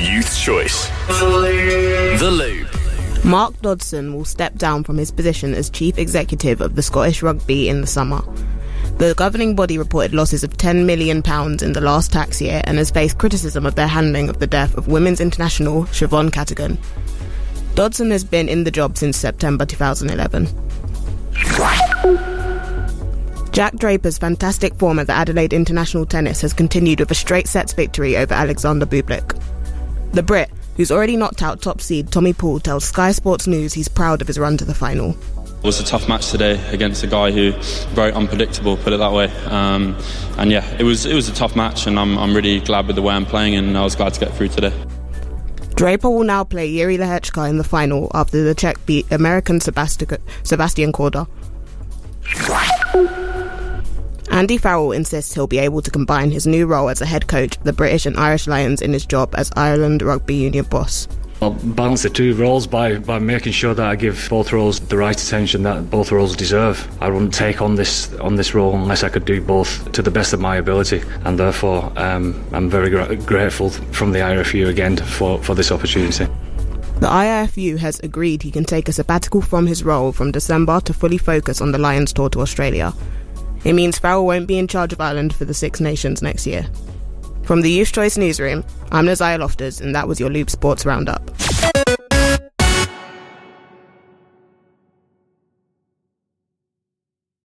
Youth Choice. The Loop. Mark Dodson will step down from his position as Chief Executive of the Scottish Rugby in the summer. The governing body reported losses of £10 million in the last tax year and has faced criticism of their handling of the death of women's international Siobhan Cadogan. Dodson has been in the job since September 2011. Jack Draper's fantastic form at the Adelaide International Tennis has continued with a straight sets victory over Alexander Bublik. The Brit, who's already knocked out top seed Tommy Paul, tells Sky Sports News he's proud of his run to the final. It was a tough match today against a guy who very unpredictable, put it that way. Um, and yeah, it was it was a tough match, and I'm I'm really glad with the way I'm playing, and I was glad to get through today. Draper will now play Jiri Lehecka in the final after the Czech beat American Sebastian Korda. Andy Farrell insists he'll be able to combine his new role as a head coach of the British and Irish Lions in his job as Ireland Rugby Union boss. I'll balance the two roles by, by making sure that I give both roles the right attention that both roles deserve. I wouldn't take on this on this role unless I could do both to the best of my ability, and therefore um, I'm very gra- grateful from the IRFU again for, for this opportunity. The IRFU has agreed he can take a sabbatical from his role from December to fully focus on the Lions tour to Australia. It means Farrell won't be in charge of Ireland for the Six Nations next year. From the Youth Choice Newsroom, I'm Na'Ziya Loftus, and that was your Loop Sports Roundup.